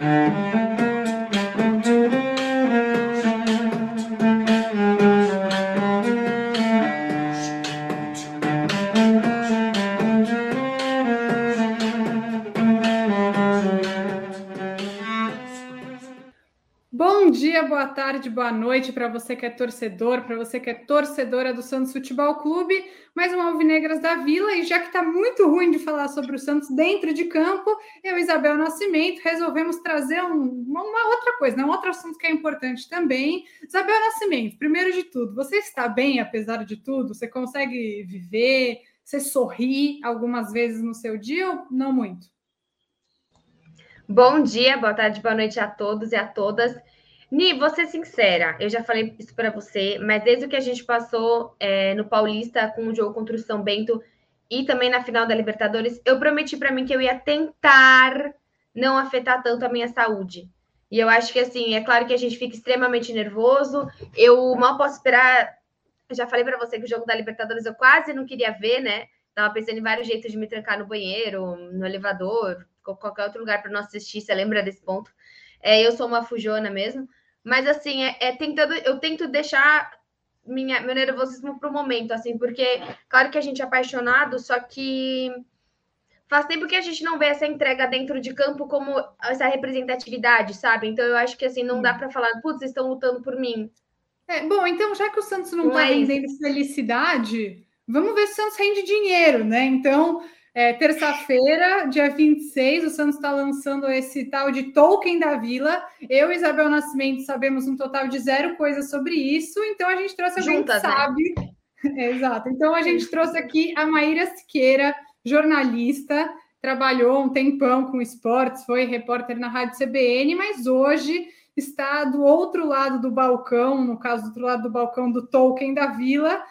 boa tarde, boa noite para você que é torcedor, para você que é torcedora do Santos Futebol Clube, mais um Alvinegras da Vila. E já que está muito ruim de falar sobre o Santos dentro de campo, eu, Isabel Nascimento, resolvemos trazer um, uma outra coisa, né? um outro assunto que é importante também. Isabel Nascimento, primeiro de tudo, você está bem apesar de tudo? Você consegue viver? Você sorri algumas vezes no seu dia ou não muito? Bom dia, boa tarde, boa noite a todos e a todas. Ni, vou ser sincera, eu já falei isso para você, mas desde o que a gente passou é, no Paulista com o jogo contra o São Bento e também na final da Libertadores, eu prometi para mim que eu ia tentar não afetar tanto a minha saúde. E eu acho que, assim, é claro que a gente fica extremamente nervoso. Eu mal posso esperar. Já falei para você que o jogo da Libertadores eu quase não queria ver, né? Tava pensando em vários jeitos de me trancar no banheiro, no elevador, qualquer outro lugar para não assistir. Você lembra desse ponto? É, eu sou uma fujona mesmo. Mas assim, é, é tentando, eu tento deixar minha, meu nervosismo para o momento, assim, porque claro que a gente é apaixonado, só que faz tempo que a gente não vê essa entrega dentro de campo como essa representatividade, sabe? Então eu acho que assim, não dá para falar, putz, estão lutando por mim. É, bom, então já que o Santos não está é rendendo felicidade, vamos ver se o Santos rende dinheiro, né? Então, é, Terça-feira, dia 26, o Santos está lançando esse tal de Token da Vila. Eu e Isabel Nascimento sabemos um total de zero coisas sobre isso, então a gente trouxe alguém Juntas, que né? sabe. É, exato. Então a gente trouxe aqui a Maíra Siqueira, jornalista, trabalhou um tempão com esportes, foi repórter na Rádio CBN, mas hoje está do outro lado do balcão, no caso, do outro lado do balcão do Tolkien da Vila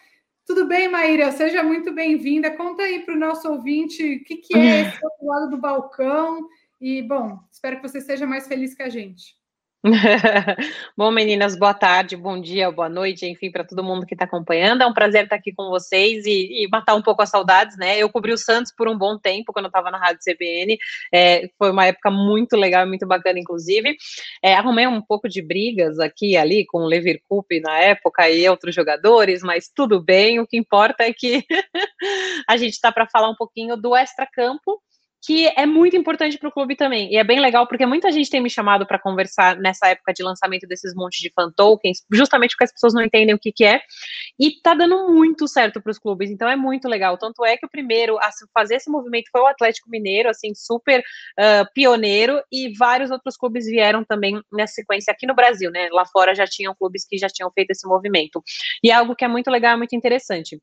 tudo bem, Maíra? Seja muito bem-vinda. Conta aí para o nosso ouvinte o que, que é esse outro lado do balcão. E, bom, espero que você seja mais feliz que a gente. Bom, meninas, boa tarde, bom dia, boa noite, enfim, para todo mundo que está acompanhando. É um prazer estar aqui com vocês e, e, matar um pouco as saudades, né? Eu cobri o Santos por um bom tempo quando eu estava na Rádio CBN. É, foi uma época muito legal muito bacana, inclusive. É, arrumei um pouco de brigas aqui e ali com o Levir Coupe na época e outros jogadores, mas tudo bem. O que importa é que a gente está para falar um pouquinho do extra-campo que é muito importante para o clube também. E é bem legal, porque muita gente tem me chamado para conversar nessa época de lançamento desses montes de fan tokens, justamente porque as pessoas não entendem o que, que é, e tá dando muito certo para os clubes, então é muito legal. Tanto é que o primeiro a fazer esse movimento foi o Atlético Mineiro, assim, super uh, pioneiro, e vários outros clubes vieram também nessa sequência aqui no Brasil, né? Lá fora já tinham clubes que já tinham feito esse movimento. E é algo que é muito legal, muito interessante.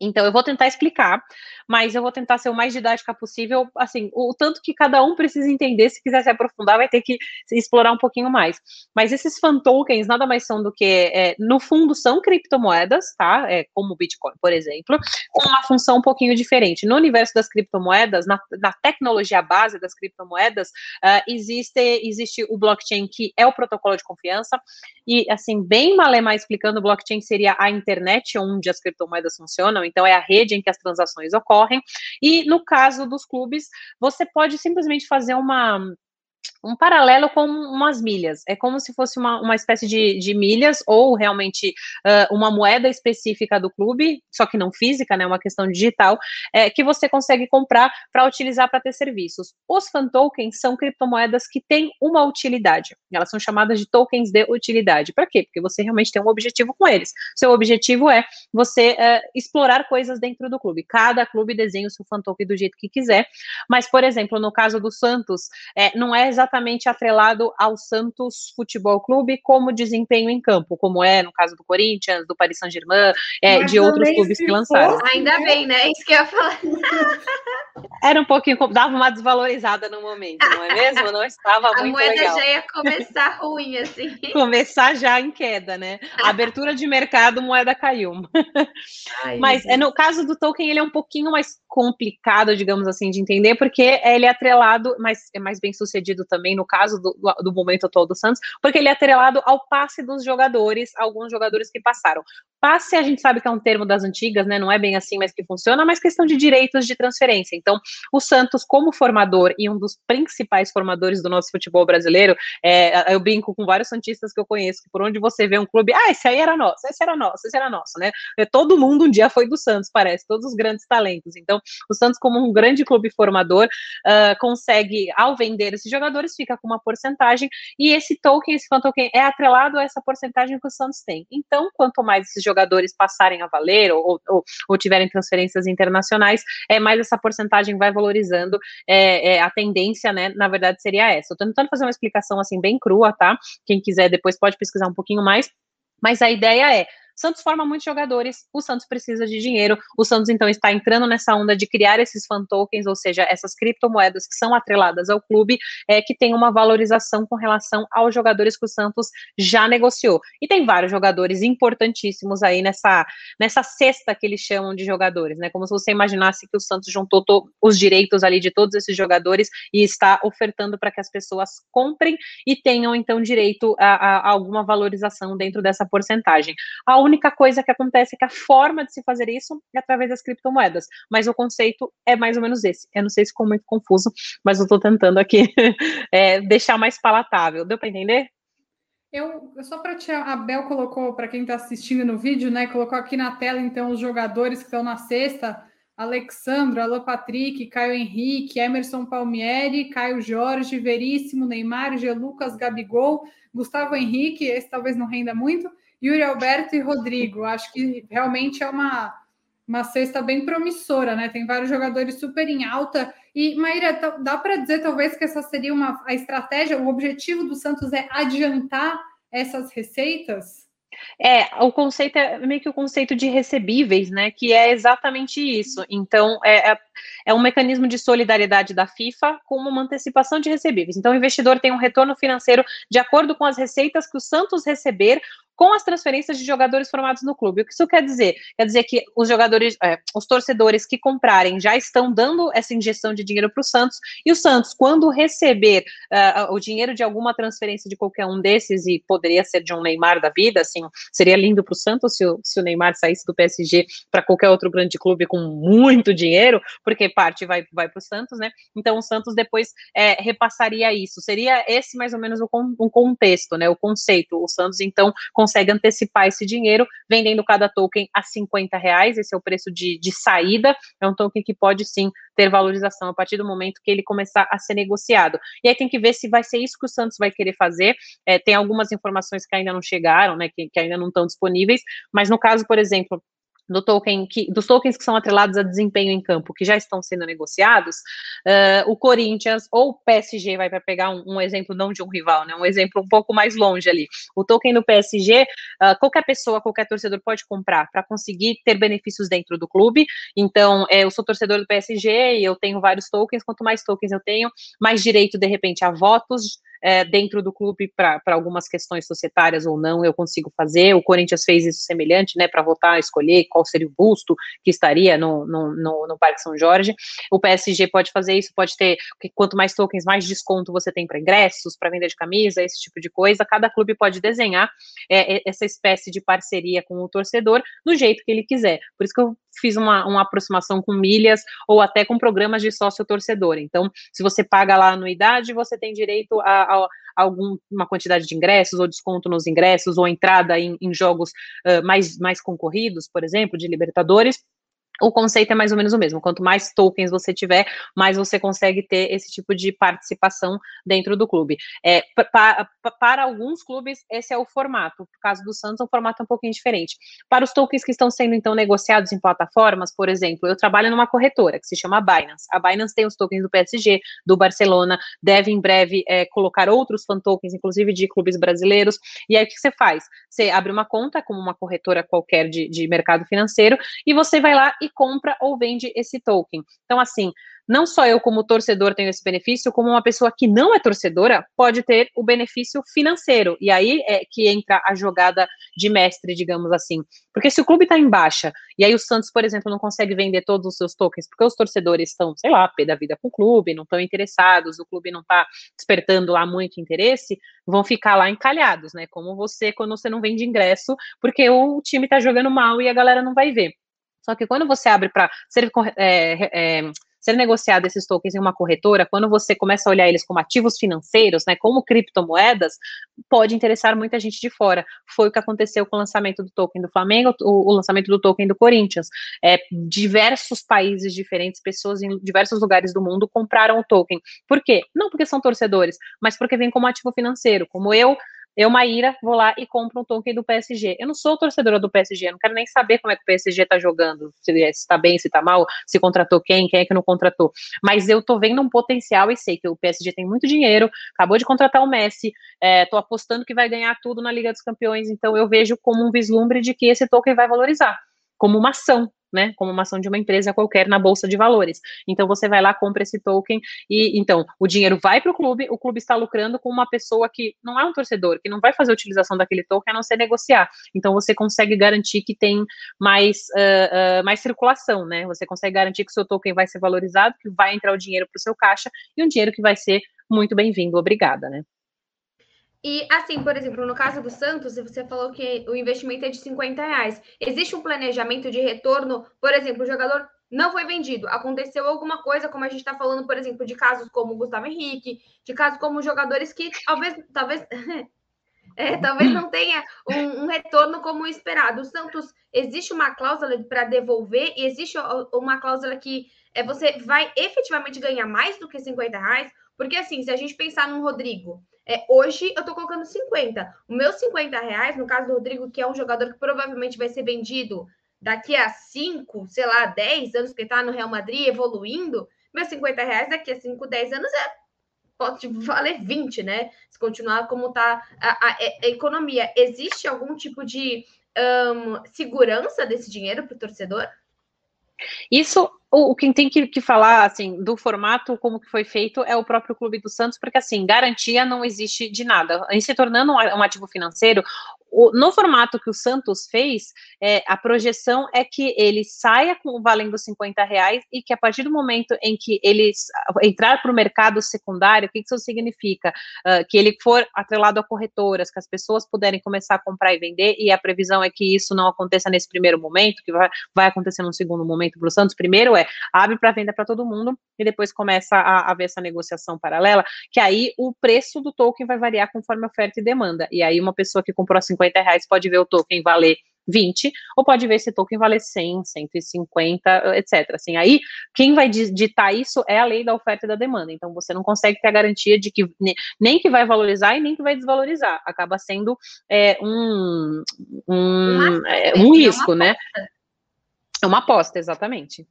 Então, eu vou tentar explicar, mas eu vou tentar ser o mais didática possível, assim, o, tanto que cada um precisa entender, se quiser se aprofundar, vai ter que explorar um pouquinho mais. Mas esses fan tokens nada mais são do que, é, no fundo, são criptomoedas, tá? É, como o Bitcoin, por exemplo, com uma função um pouquinho diferente. No universo das criptomoedas, na, na tecnologia base das criptomoedas, uh, existe, existe o blockchain, que é o protocolo de confiança, e, assim, bem malemar explicando, o blockchain seria a internet onde as criptomoedas funcionam, então é a rede em que as transações ocorrem. E no caso dos clubes, você pode simplesmente fazer uma um paralelo com umas milhas. É como se fosse uma, uma espécie de, de milhas ou realmente uh, uma moeda específica do clube, só que não física, né? Uma questão digital, é, que você consegue comprar para utilizar para ter serviços. Os fan tokens são criptomoedas que têm uma utilidade. Elas são chamadas de tokens de utilidade. Para quê? Porque você realmente tem um objetivo com eles. Seu objetivo é você uh, explorar coisas dentro do clube. Cada clube desenha o seu fan token do jeito que quiser. Mas, por exemplo, no caso do Santos, é, não é exatamente atrelado ao Santos Futebol Clube como desempenho em campo, como é no caso do Corinthians, do Paris Saint-Germain, é, de outros clubes que lançaram. Fosse, Ainda né? bem, né? Isso que eu ia falar. Era um pouquinho, dava uma desvalorizada no momento, não é mesmo? Não estava A muito moeda legal. já ia começar ruim, assim. Começar já em queda, né? Abertura de mercado, moeda caiu. Ai, Mas é, no caso do token, ele é um pouquinho mais complicado, digamos assim, de entender, porque ele é atrelado, mas é mais bem sucedido também no caso do, do momento atual do Santos, porque ele é atrelado ao passe dos jogadores, alguns jogadores que passaram. Passe, a gente sabe que é um termo das antigas, né? Não é bem assim, mas que funciona, mas questão de direitos de transferência. Então, o Santos, como formador e um dos principais formadores do nosso futebol brasileiro, é, eu brinco com vários santistas que eu conheço, que por onde você vê um clube, ah, esse aí era nosso, esse era nosso, esse era nosso, né? É, todo mundo um dia foi do Santos, parece, todos os grandes talentos. Então, o Santos, como um grande clube formador, uh, consegue, ao vender esses jogadores, fica com uma porcentagem, e esse token, esse fan token, é atrelado a essa porcentagem que o Santos tem. Então, quanto mais esses jogadores passarem a valer ou, ou, ou tiverem transferências internacionais, é mais essa porcentagem vai valorizando. É, é, a tendência, né, na verdade, seria essa. Eu tô tentando fazer uma explicação assim bem crua, tá? Quem quiser depois pode pesquisar um pouquinho mais. Mas a ideia é Santos forma muitos jogadores, o Santos precisa de dinheiro, o Santos então está entrando nessa onda de criar esses fan tokens, ou seja, essas criptomoedas que são atreladas ao clube, é, que tem uma valorização com relação aos jogadores que o Santos já negociou. E tem vários jogadores importantíssimos aí nessa, nessa cesta que eles chamam de jogadores, né? Como se você imaginasse que o Santos juntou os direitos ali de todos esses jogadores e está ofertando para que as pessoas comprem e tenham então direito a, a, a alguma valorização dentro dessa porcentagem. A única coisa que acontece é que a forma de se fazer isso é através das criptomoedas, mas o conceito é mais ou menos esse. Eu não sei se ficou muito confuso, mas eu estou tentando aqui é, deixar mais palatável. Deu para entender? Eu, só para a Bel colocou, para quem está assistindo no vídeo, né? Colocou aqui na tela, então, os jogadores que estão na sexta: Alexandro, Alan Patrick, Caio Henrique, Emerson Palmieri, Caio Jorge, Veríssimo, Neymar, G. Lucas, Gabigol, Gustavo Henrique, esse talvez não renda muito, Yuri Alberto e Rodrigo. Acho que realmente é uma, uma cesta bem promissora, né? Tem vários jogadores super em alta. E, Maíra, dá para dizer talvez que essa seria uma, a estratégia, o objetivo do Santos é adiantar essas receitas? É, o conceito é meio que o conceito de recebíveis, né? Que é exatamente isso. Então, é, é, é, um mecanismo de solidariedade da FIFA com uma antecipação de recebíveis. Então, o investidor tem um retorno financeiro de acordo com as receitas que o Santos receber com as transferências de jogadores formados no clube. O que isso quer dizer? Quer dizer que os jogadores, é, os torcedores que comprarem já estão dando essa injeção de dinheiro para o Santos, e o Santos, quando receber uh, o dinheiro de alguma transferência de qualquer um desses, e poderia ser de um Neymar da vida, assim, seria lindo para o Santos se o, se o Neymar saísse do PSG para qualquer outro grande clube com muito dinheiro, porque parte vai, vai para o Santos, né? Então o Santos depois é, repassaria isso. Seria esse mais ou menos o, o contexto, né? O conceito. O Santos, então, com consegue antecipar esse dinheiro vendendo cada token a 50 reais. Esse é o preço de, de saída. É um token que pode sim ter valorização a partir do momento que ele começar a ser negociado. E aí tem que ver se vai ser isso que o Santos vai querer fazer. É, tem algumas informações que ainda não chegaram, né? Que, que ainda não estão disponíveis. Mas no caso, por exemplo, do que, dos tokens que são atrelados a desempenho em campo, que já estão sendo negociados, uh, o Corinthians ou o PSG vai para pegar um, um, exemplo não de um rival, né, um exemplo um pouco mais longe ali. O token do PSG, uh, ah, qualquer pessoa, qualquer torcedor pode comprar para conseguir ter benefícios dentro do clube. Então, é, eu sou torcedor do PSG e eu tenho vários tokens. Quanto mais tokens eu tenho, mais direito de repente a votos é, dentro do clube para algumas questões societárias ou não, eu consigo fazer. O Corinthians fez isso semelhante, né, para votar, escolher qual seria o busto que estaria no, no, no, no, Parque São Jorge. O PSG pode fazer isso, pode ter, quanto mais tokens, mais desconto você tem para ingressos, para venda de camisa, esse tipo de coisa. Cada clube pode desenhar é, essa espécie de parceria com o torcedor do jeito que ele quiser. Por isso que eu fiz uma, uma aproximação com milhas ou até com programas de sócio torcedor. Então, se você paga lá a anuidade, você tem direito a, alguma quantidade de ingressos, ou desconto nos ingressos, ou entrada em, em jogos uh, mais, mais concorridos, por exemplo, de Libertadores o conceito é mais ou menos o mesmo. Quanto mais tokens você tiver, mais você consegue ter esse tipo de participação dentro do clube. É, para, alguns clubes, esse é o formato. No caso do Santos, é formato é um pouquinho diferente. Para os tokens que estão sendo, então, negociados em plataformas, por exemplo, eu trabalho numa corretora que se chama Binance. A Binance tem os tokens do PSG, do Barcelona, deve em breve é, colocar outros fan tokens, inclusive de clubes brasileiros. E aí, o que você faz? Você abre uma conta, como uma corretora qualquer de, de mercado financeiro, e você vai lá e compra ou vende esse token. Então, assim, não só eu, como torcedor, tenho esse benefício, como uma pessoa que não é torcedora pode ter o benefício financeiro. E aí é que entra a jogada de mestre, digamos assim. Porque se o clube está em baixa, e aí o Santos, por exemplo, não consegue vender todos os seus tokens, porque os torcedores estão, sei lá, pé da vida com o clube, não estão interessados, o clube não está despertando lá muito interesse, vão ficar lá encalhados, né? Como você quando você não vende ingresso, porque o time está jogando mal e a galera não vai ver. Só que quando você abre para ser é, é, ser negociado esses tokens em uma corretora, quando você começa a olhar eles como ativos financeiros, né, como criptomoedas, pode interessar muita gente de fora. Foi o que aconteceu com o lançamento do token do Flamengo, o, o lançamento do token do Corinthians. É, diversos países diferentes, pessoas em diversos lugares do mundo compraram o token. Por quê? Não porque são torcedores, mas porque vem como ativo financeiro. Como eu eu, Maíra, vou lá e compro um token do PSG. Eu não sou torcedora do PSG, não quero nem saber como é que o PSG tá jogando, se está bem, se está mal, se contratou quem, quem é que não contratou. Mas eu tô vendo um potencial e sei que o PSG tem muito dinheiro, acabou de contratar o Messi, é, tô apostando que vai ganhar tudo na Liga dos Campeões, então eu vejo como um vislumbre de que esse token vai valorizar, como uma ação, né, como uma ação de uma empresa qualquer na bolsa de valores. Então você vai lá, compra esse token e então o dinheiro vai para o clube, o clube está lucrando com uma pessoa que não é um torcedor, que não vai fazer a utilização daquele token a não ser negociar. Então você consegue garantir que tem mais, uh, uh, mais circulação, né? Você consegue garantir que o seu token vai ser valorizado, que vai entrar o dinheiro para o seu caixa e um dinheiro que vai ser muito bem-vindo. Obrigada, né? E assim, por exemplo, no caso do Santos, você falou que o investimento é de 50 reais. Existe um planejamento de retorno, por exemplo, o jogador não foi vendido, aconteceu alguma coisa, como a gente está falando, por exemplo, de casos como o Gustavo Henrique, de casos como jogadores que talvez, talvez, é, talvez não tenha um, um, retorno como esperado. O Santos existe uma cláusula para devolver e existe uma cláusula que é, você vai efetivamente ganhar mais do que 50 reais, porque assim, se a gente pensar no Rodrigo, é, hoje eu tô colocando 50. O meu 50 reais, no caso do Rodrigo, que é um jogador que provavelmente vai ser vendido daqui a 5, sei lá, 10 anos que tá no Real Madrid evoluindo, meus 50 reais daqui a 5, 10 anos é pode valer 20, né? Se continuar como tá a, a, a economia. Existe algum tipo de um, segurança desse dinheiro para o torcedor? Isso, o, o quem tem que, que, falar, assim, do formato, como que foi feito, é o próprio Clube do Santos, porque, assim, garantia não existe de nada. Em se tornando um, um ativo financeiro, o, no formato que o Santos fez, é, a projeção é que ele saia com valendo 50 reais e que a partir do momento em que ele entrar para o mercado secundário, o que isso significa? Uh, que ele for atrelado a corretoras, que as pessoas puderem começar a comprar e vender, e a previsão é que isso não aconteça nesse primeiro momento, que vai, vai acontecer num segundo momento para o Santos. Primeiro é abre para venda para todo mundo e depois começa a haver essa negociação paralela, que aí o preço do token vai variar conforme oferta e demanda. E aí uma pessoa que comprou 50 reais pode ver o token valer 20, ou pode ver esse token valer 100, 150, etc. Assim, aí, quem vai ditar isso é a lei da oferta e da demanda. Então, você não consegue ter a garantia de que nem que vai valorizar e nem que vai desvalorizar. Acaba sendo é, um, um, é, um risco, né? É uma aposta, exatamente.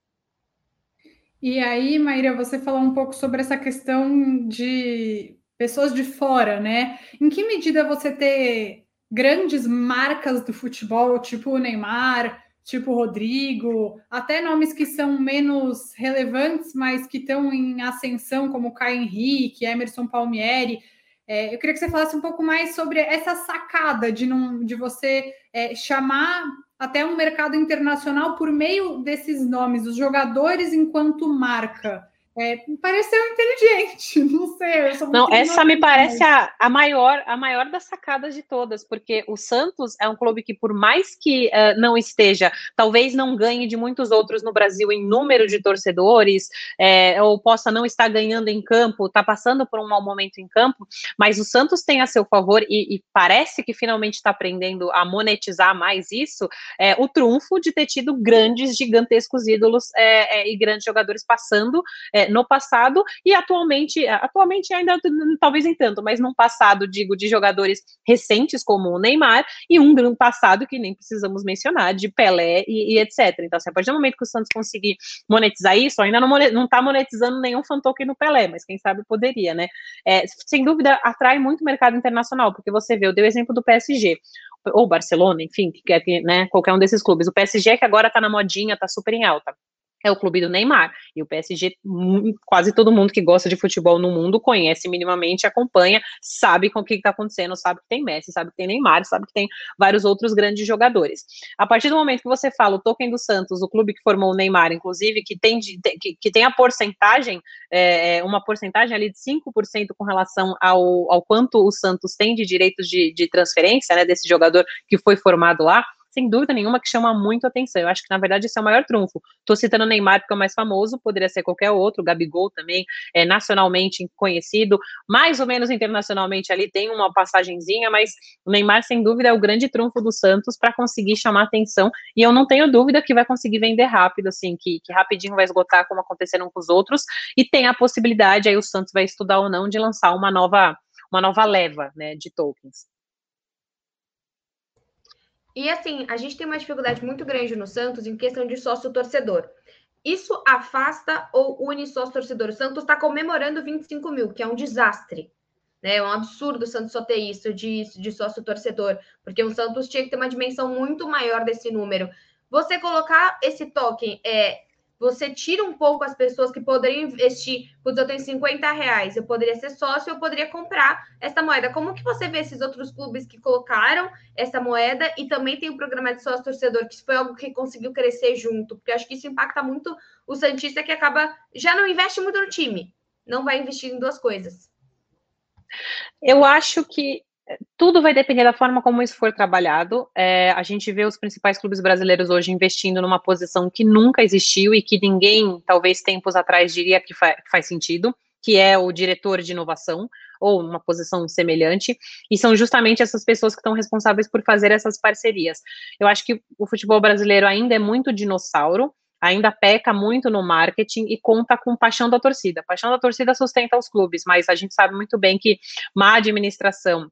E aí, Maíra, você falou um pouco sobre essa questão de pessoas de fora, né? Em que medida você ter grandes marcas do futebol, tipo o Neymar, tipo o Rodrigo, até nomes que são menos relevantes, mas que estão em ascensão, como Caio Henrique, Emerson Palmieri. É, eu queria que você falasse um pouco mais sobre essa sacada de, não, de você é, chamar até um mercado internacional por meio desses nomes, os jogadores enquanto marca. É, pareceu inteligente, não sei. não, essa me parece a, a, maior, a maior das sacadas de todas, porque o Santos é um clube que, por mais que uh, não esteja, talvez não ganhe de muitos outros no Brasil em número de torcedores, é, ou possa não estar ganhando em campo, está passando por um mau momento em campo, mas o Santos tem a seu favor e, e parece que finalmente está aprendendo a monetizar mais isso, é, o trunfo de ter tido grandes, gigantescos ídolos e grandes jogadores passando no passado e atualmente, atualmente ainda talvez em tanto, mas num passado, digo, de jogadores recentes como o Neymar e um grande passado que nem precisamos mencionar, de Pelé e, e etc. Então, assim, a partir do momento que o Santos conseguir monetizar isso, ainda não, não está monetizando nenhum fan token no Pelé, mas quem sabe poderia, né? É, sem dúvida, atrai muito mercado internacional, porque você vê, eu dei o exemplo do PSG ou Barcelona, enfim, que, né, qualquer um desses clubes. O PSG é que agora tá na modinha, tá super em alta. É o clube do Neymar. E o PSG, quase todo mundo que gosta de futebol no mundo conhece minimamente, acompanha, sabe com o que está acontecendo, sabe que tem Messi, sabe que tem Neymar, sabe que tem vários outros grandes jogadores. A partir do momento que você fala o token do Santos, o clube que formou o Neymar, inclusive, que tem, que, que, tem a porcentagem, é, é uma porcentagem ali de 5% com relação ao, ao quanto o Santos tem de direitos de, de transferência, né, desse jogador que foi formado lá, sem dúvida nenhuma, que chama muito atenção. Eu acho que, na verdade, esse é o maior trunfo. Estou citando o Neymar porque é o mais famoso, poderia ser qualquer outro, o Gabigol também é nacionalmente conhecido, mais ou menos internacionalmente ali tem uma passagenzinha, mas o Neymar, sem dúvida, é o grande trunfo do Santos para conseguir chamar atenção, e eu não tenho dúvida que vai conseguir vender rápido, assim, que, que rapidinho vai esgotar como aconteceram com os outros, e tem a possibilidade, aí o Santos vai estudar ou não, de lançar uma nova uma nova leva né, de tokens. E assim, a gente tem uma dificuldade muito grande no Santos em questão de sócio torcedor. Isso afasta ou une sócio torcedor? O Santos está comemorando 25 mil, que é um desastre. Né? É um absurdo o Santos só ter isso de, de sócio torcedor, porque o Santos tinha que ter uma dimensão muito maior desse número. Você colocar esse token é, você tira um pouco as pessoas que poderiam investir, putz, eu tenho 50 reais, eu poderia ser sócio, eu poderia comprar essa moeda. Como que você vê esses outros clubes que colocaram essa moeda e também tem o programa de sócio torcedor, que foi algo que conseguiu crescer junto? Porque acho que isso impacta muito o Santista que acaba, já não investe muito no time, não vai investir em duas coisas. Eu acho que tudo vai depender da forma como isso for trabalhado. É, a gente vê os principais clubes brasileiros hoje investindo numa posição que nunca existiu e que ninguém, talvez tempos atrás, diria que, fa faz sentido, que é o diretor de inovação, ou uma posição semelhante, e são justamente essas pessoas que estão responsáveis por fazer essas parcerias. Eu acho que o futebol brasileiro ainda é muito dinossauro, ainda peca muito no marketing e conta com paixão da torcida. A paixão da torcida sustenta os clubes, mas a gente sabe muito bem que má administração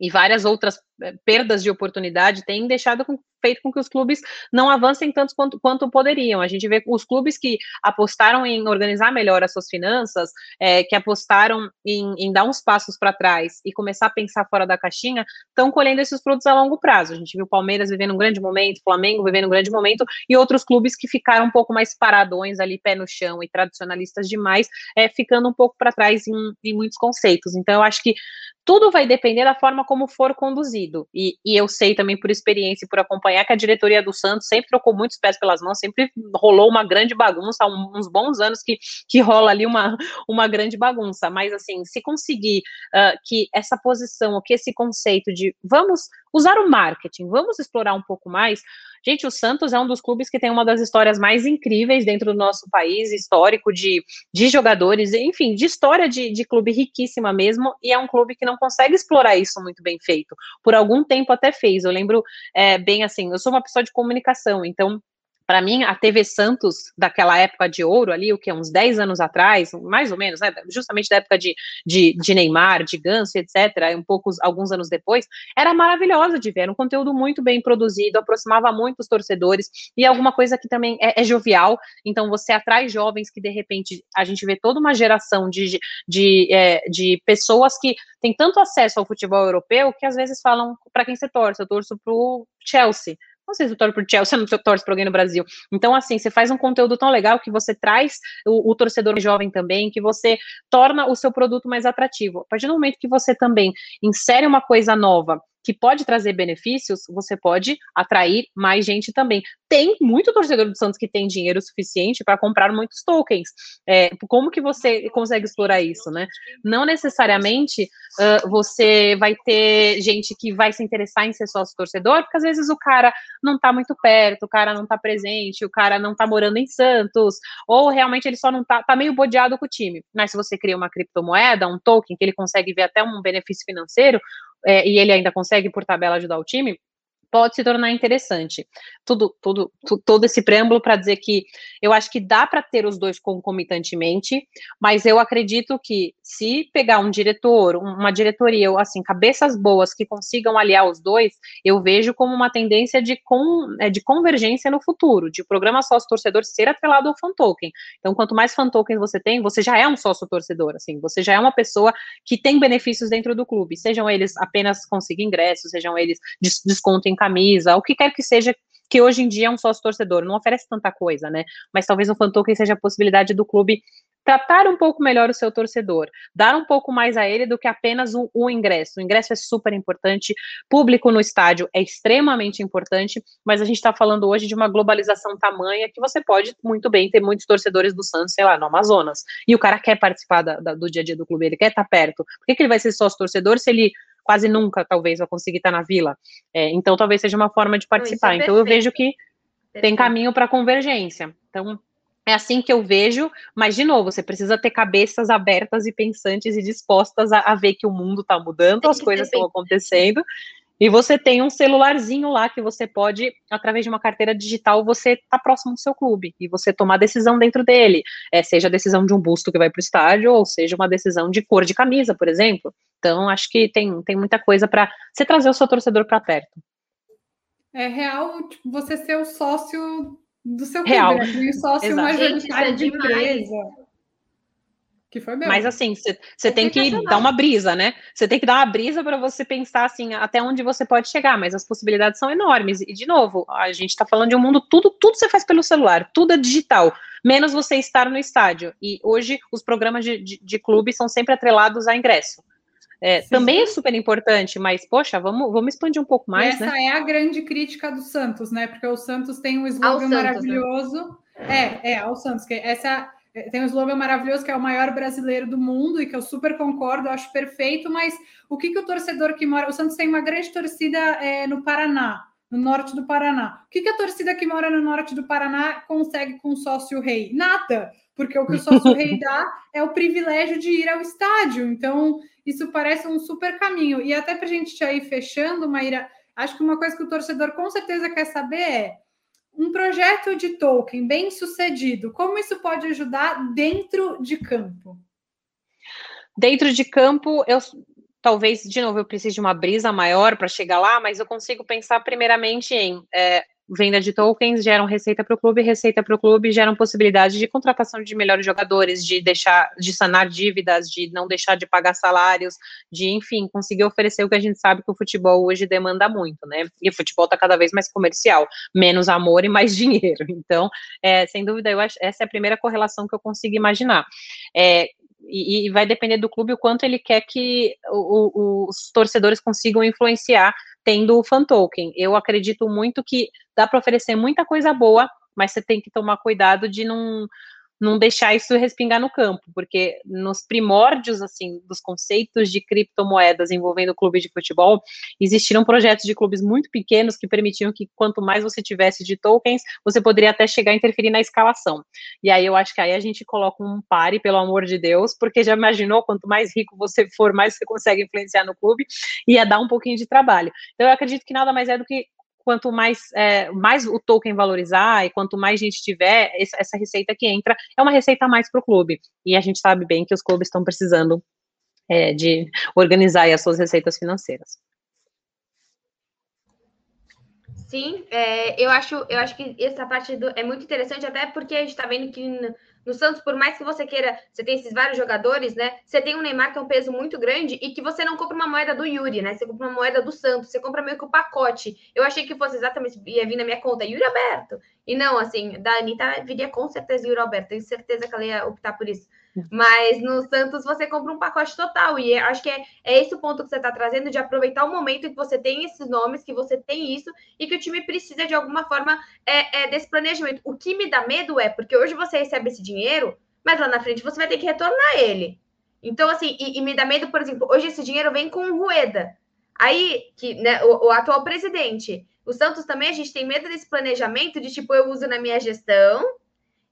e várias outras perdas de oportunidade têm deixado com, feito com que os clubes não avancem tanto quanto, quanto poderiam. A gente vê os clubes que apostaram em organizar melhor as suas finanças, é, que apostaram em, em, dar uns passos para trás e começar a pensar fora da caixinha, estão colhendo esses frutos a longo prazo. A gente viu o Palmeiras vivendo um grande momento, Flamengo vivendo um grande momento, e outros clubes que ficaram um pouco mais paradões ali, pé no chão e tradicionalistas demais, é, ficando um pouco para trás em, em muitos conceitos. Então, eu acho que tudo vai depender da forma como for conduzido. E, e, eu sei também por experiência e por acompanhar que a diretoria do Santos sempre trocou muitos pés pelas mãos, sempre rolou uma grande bagunça, há uns bons anos que, que rola ali uma, uma grande bagunça. Mas, assim, se conseguir uh, que essa posição, que esse conceito de vamos usar o marketing, vamos explorar um pouco mais. Gente, o Santos é um dos clubes que tem uma das histórias mais incríveis dentro do nosso país, histórico de, de jogadores, enfim, de história de, de clube riquíssima mesmo, e é um clube que não consegue explorar isso muito bem feito. Por algum tempo até fez. Eu lembro é, bem assim, eu sou uma pessoa de comunicação, então para mim, a TV Santos, daquela época de ouro ali, o que, uns 10 anos atrás, mais ou menos, né, justamente da época de, de, de Neymar, de Ganso, etc., um pouco, alguns anos depois, era maravilhosa de ver, era um conteúdo muito bem produzido, aproximava muito os torcedores, e alguma coisa que também é, é jovial, então você atrai jovens que, de repente, a gente vê toda uma geração de, de, é, de pessoas que têm tanto acesso ao futebol europeu, que às vezes falam, para quem você torce, eu torço pro Chelsea, não sei se eu torço por Chelsea, não torço por alguém no Brasil. Então, assim, você faz um conteúdo tão legal que você traz o, o, torcedor jovem também, que você torna o seu produto mais atrativo. A partir do momento que você também insere uma coisa nova que pode trazer benefícios, você pode atrair mais gente também. Tem muito torcedor do Santos que tem dinheiro suficiente para comprar muitos tokens. É, como que você consegue explorar isso, né? Não necessariamente uh, você vai ter gente que vai se interessar em ser sócio torcedor, porque às vezes o cara não está muito perto, o cara não está presente, o cara não está morando em Santos, ou realmente ele só não está tá meio bodeado com o time. Mas se você cria uma criptomoeda, um token que ele consegue ver até um benefício financeiro, é, e ele ainda consegue, por tabela, ajudar o time, pode se tornar interessante. Tudo, tudo, todo esse preâmbulo para dizer que eu acho que dá para ter os dois concomitantemente, mas eu acredito que se pegar um diretor, uma diretoria, assim, cabeças boas que consigam aliar os dois, eu vejo como uma tendência de, com, é, de convergência no futuro, de programa sócio-torcedor ser atrelado ao fan token. Então, quanto mais fan tokens você tem, você já é um sócio-torcedor, assim, você já é uma pessoa que tem benefícios dentro do clube, sejam eles apenas conseguir ingressos, sejam eles desconto em camisa, o que quer que seja que hoje em dia é um sócio torcedor, não oferece tanta coisa, né? Mas talvez o fan seja a possibilidade do clube tratar um pouco melhor o seu torcedor, dar um pouco mais a ele do que apenas o, o, ingresso. O ingresso é super importante, público no estádio é extremamente importante, mas a gente está falando hoje de uma globalização tamanha que você pode muito bem ter muitos torcedores do Santos, sei lá, no Amazonas, e o cara quer participar da, da, do dia a dia do clube, ele quer estar tá perto. Por que, que ele vai ser sócio torcedor se ele quase nunca, talvez, vai conseguir estar na vila? É, então, talvez seja uma forma de participar. Não, é então, eu vejo que perfeito. tem caminho para convergência. Então, é assim que eu vejo, mas de novo, você precisa ter cabeças abertas e pensantes e dispostas a, a ver que o mundo está mudando, as coisas estão acontecendo, e você tem um celularzinho lá que você pode, através de uma carteira digital, você tá próximo do seu clube e você tomar decisão dentro dele, é, seja a decisão de um busto que vai para o estádio, ou seja uma decisão de cor de camisa, por exemplo. Então, acho que tem, tem muita coisa para você trazer o seu torcedor para perto. É real tipo, você ser o sócio do seu Real. clube, né? sócio majoritário de empresa. Que foi mesmo. Mas assim, você tem que dar uma brisa, né? Você tem que dar uma brisa para você pensar assim até onde você pode chegar, mas as possibilidades são enormes. E de novo, a gente está falando de um mundo tudo, tudo você faz pelo celular, tudo é digital, menos você estar no estádio. E hoje os programas de, de, de clube são sempre atrelados a ingresso. É, também é super importante, mas, poxa, vamos, vamos expandir um pouco mais. E essa né? é a grande crítica do Santos, né? Porque o Santos tem um slogan né? maravilhoso. Né? É, é, ao Santos, que essa é, tem um slogan maravilhoso que é o maior brasileiro do mundo e que eu super concordo, acho perfeito, mas o que, que o torcedor que mora. O Santos tem uma grande torcida é, no Paraná, no norte do Paraná. O que, que a torcida que mora no norte do Paraná consegue com o sócio rei? Nada, porque o que o sócio rei dá é o privilégio de ir ao estádio. Então, isso parece um super caminho. E até para a gente já ir fechando, Maíra, acho que uma coisa que o torcedor com certeza quer saber é um projeto de token bem sucedido, como isso pode ajudar dentro de campo? Dentro de campo, eu talvez, de novo, eu precise de uma brisa maior para chegar lá, mas eu consigo pensar primeiramente em é, venda de tokens geram receita para o clube, receita para o clube geram possibilidade de contratação de melhores jogadores, de deixar, de sanar dívidas, de não deixar de pagar salários, de, enfim, conseguir oferecer o que a gente sabe que o futebol hoje demanda muito, né? E o futebol está cada vez mais comercial, menos amor e mais dinheiro. Então, é, sem dúvida, eu acho, essa é a primeira correlação que eu consigo imaginar. É, e, e, vai depender do clube o quanto ele quer que o, o, os torcedores consigam influenciar tendo o fan token. Eu acredito muito que dá para oferecer muita coisa boa, mas você tem que tomar cuidado de não não deixar isso respingar no campo, porque nos primórdios assim dos conceitos de criptomoedas envolvendo o clube de futebol, existiram projetos de clubes muito pequenos que permitiam que quanto mais você tivesse de tokens, você poderia até chegar a interferir na escalação. E aí eu acho que aí a gente coloca um pare, pelo amor de Deus, porque já imaginou quanto mais rico você for, mais você consegue influenciar no clube, ia dar um pouquinho de trabalho. Então eu acredito que nada mais é do que quanto mais, é, mais o token valorizar e quanto mais gente tiver, essa receita que entra é uma receita a mais para o clube. E a gente sabe bem que os clubes estão precisando é, de organizar as suas receitas financeiras. Sim, é, eu, acho, eu acho que essa parte do, é muito interessante, até porque a gente está vendo que no Santos, por mais que você queira, você tem esses vários jogadores, né? Você tem um Neymar que é um peso muito grande e que você não compra uma moeda do Yuri, né? Você compra uma moeda do Santos, você compra meio que o pacote. Eu achei que fosse exatamente, ia vir na minha conta, Yuri Alberto. E não, assim, da Anitta viria com certeza Yuri Alberto, tenho certeza que ela ia optar por isso. Mas no Santos você compra um pacote total. E acho que é, é esse o ponto que você está trazendo de aproveitar o momento que você tem esses nomes, que você tem isso, e que o time precisa de alguma forma é, é, desse planejamento. O que me dá medo é porque hoje você recebe esse dinheiro, mas lá na frente você vai ter que retornar ele. Então, assim, e, e me dá medo, por exemplo, hoje esse dinheiro vem com o Rueda. Aí, que né, o, o atual presidente. O Santos também, a gente tem medo desse planejamento de tipo, eu uso na minha gestão,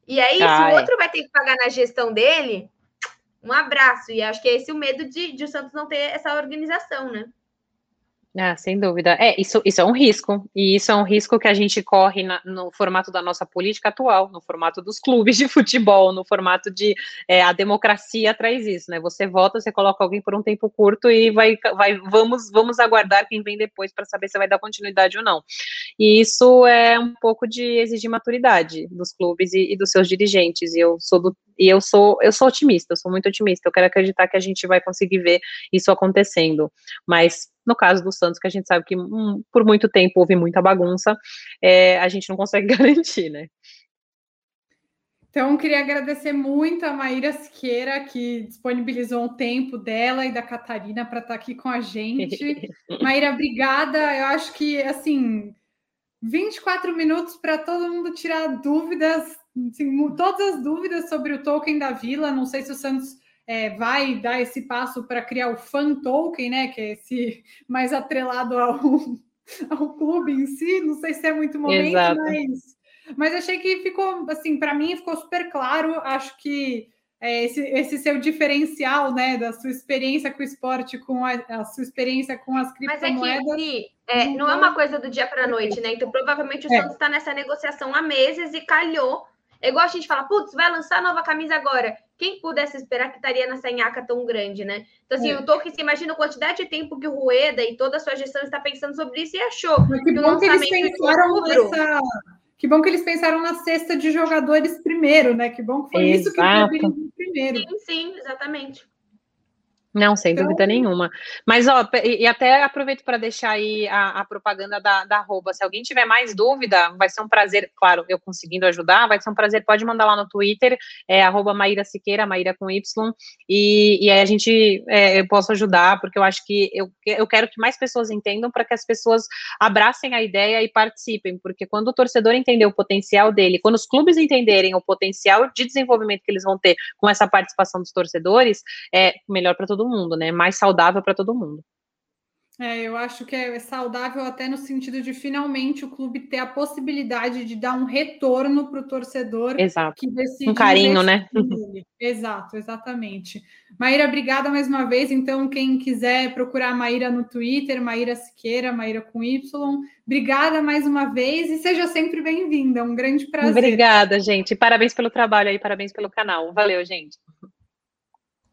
e aí, se o outro vai ter que pagar na gestão dele, um abraço. E acho que é esse o medo de, de o Santos não ter essa organização, né? Ah, sem dúvida. É, isso, isso é um risco. E isso é um risco que a gente corre na, no formato da nossa política atual, no formato dos clubes de futebol, no formato de é, a democracia traz isso, né? Você vota, você coloca alguém por um tempo curto e vai, vai vamos, vamos aguardar quem vem depois para saber se vai dar continuidade ou não. E isso é um pouco de exigir maturidade dos clubes e, e dos seus dirigentes. E eu sou do, e eu sou eu sou otimista, eu sou muito otimista. Eu quero acreditar que a gente vai conseguir ver isso acontecendo. Mas no caso do Santos, que a gente sabe que hum, por muito tempo houve muita bagunça, é, a gente não consegue garantir, né? Então, queria agradecer muito a Maíra Siqueira, que disponibilizou o tempo dela e da Catarina para estar tá aqui com a gente. Maíra, obrigada. Eu acho que, assim, 24 minutos para todo mundo tirar dúvidas, assim, todas as dúvidas sobre o token da Vila. Não sei se o Santos é, vai dar esse passo para criar o fan token, né? Que é esse mais atrelado ao, ao clube em si. Não sei se é muito momento, Exato. mas mas achei que ficou, assim, para mim ficou super claro. Acho que é, esse, esse, seu diferencial, né, da sua experiência com o esporte, com a, a sua experiência com as criptomoedas. Mas é que, é, não é uma coisa do dia para a noite, né? Então, provavelmente o é. Santos está nessa negociação há meses e calhou. É igual a gente fala, putz, vai lançar nova camisa agora. Quem pudesse esperar que estaria nessa nhaca tão grande, né? Então, assim, é. eu tô que você imagina a quantidade de tempo que o Rueda e toda a sua gestão está pensando sobre isso e achou. Mas que, que o lançamento que eles pensaram nessa que bom que eles pensaram na cesta de jogadores primeiro, né? Que bom que foi Exato. isso que eles primeiro. Sim, sim, exatamente. Não, sem então, dúvida nenhuma. Mas, ó, e, até aproveito para deixar aí a, a, propaganda da, da arroba. Se alguém tiver mais dúvida, vai ser um prazer, claro, eu conseguindo ajudar, vai ser um prazer, pode mandar lá no Twitter, é arroba Maíra Siqueira, Maíra com Y, e, e aí a gente, é, eu posso ajudar, porque eu acho que eu, eu quero que mais pessoas entendam para que as pessoas abracem a ideia e participem, porque quando o torcedor entender o potencial dele, quando os clubes entenderem o potencial de desenvolvimento que eles vão ter com essa participação dos torcedores, é melhor para todo todo mundo, né? Mais saudável para todo mundo. É, eu acho que é saudável até no sentido de finalmente o clube ter a possibilidade de dar um retorno para o torcedor. Exato. Que decide um carinho, né? Exato, exatamente. Maíra, obrigada mais uma vez. Então, quem quiser procurar a Maíra no Twitter, Maíra Siqueira, Maíra com Y, obrigada mais uma vez e seja sempre bem-vinda. Um grande prazer. Obrigada, gente. Parabéns pelo trabalho aí, parabéns pelo canal. Valeu, gente.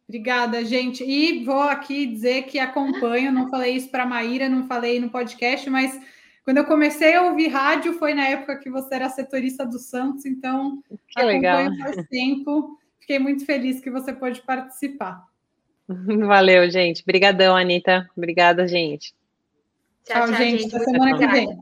Obrigada, gente. E vou aqui dizer que acompanho, não falei isso para a Maíra, não falei no podcast, mas quando eu comecei a ouvir rádio foi na época que você era setorista do Santos, então que acompanho legal. faz tempo. Fiquei muito feliz que você pôde participar. Valeu, gente. Obrigadão, Anitta. Obrigada, gente. Tchau, tchau, gente. Até semana que vem.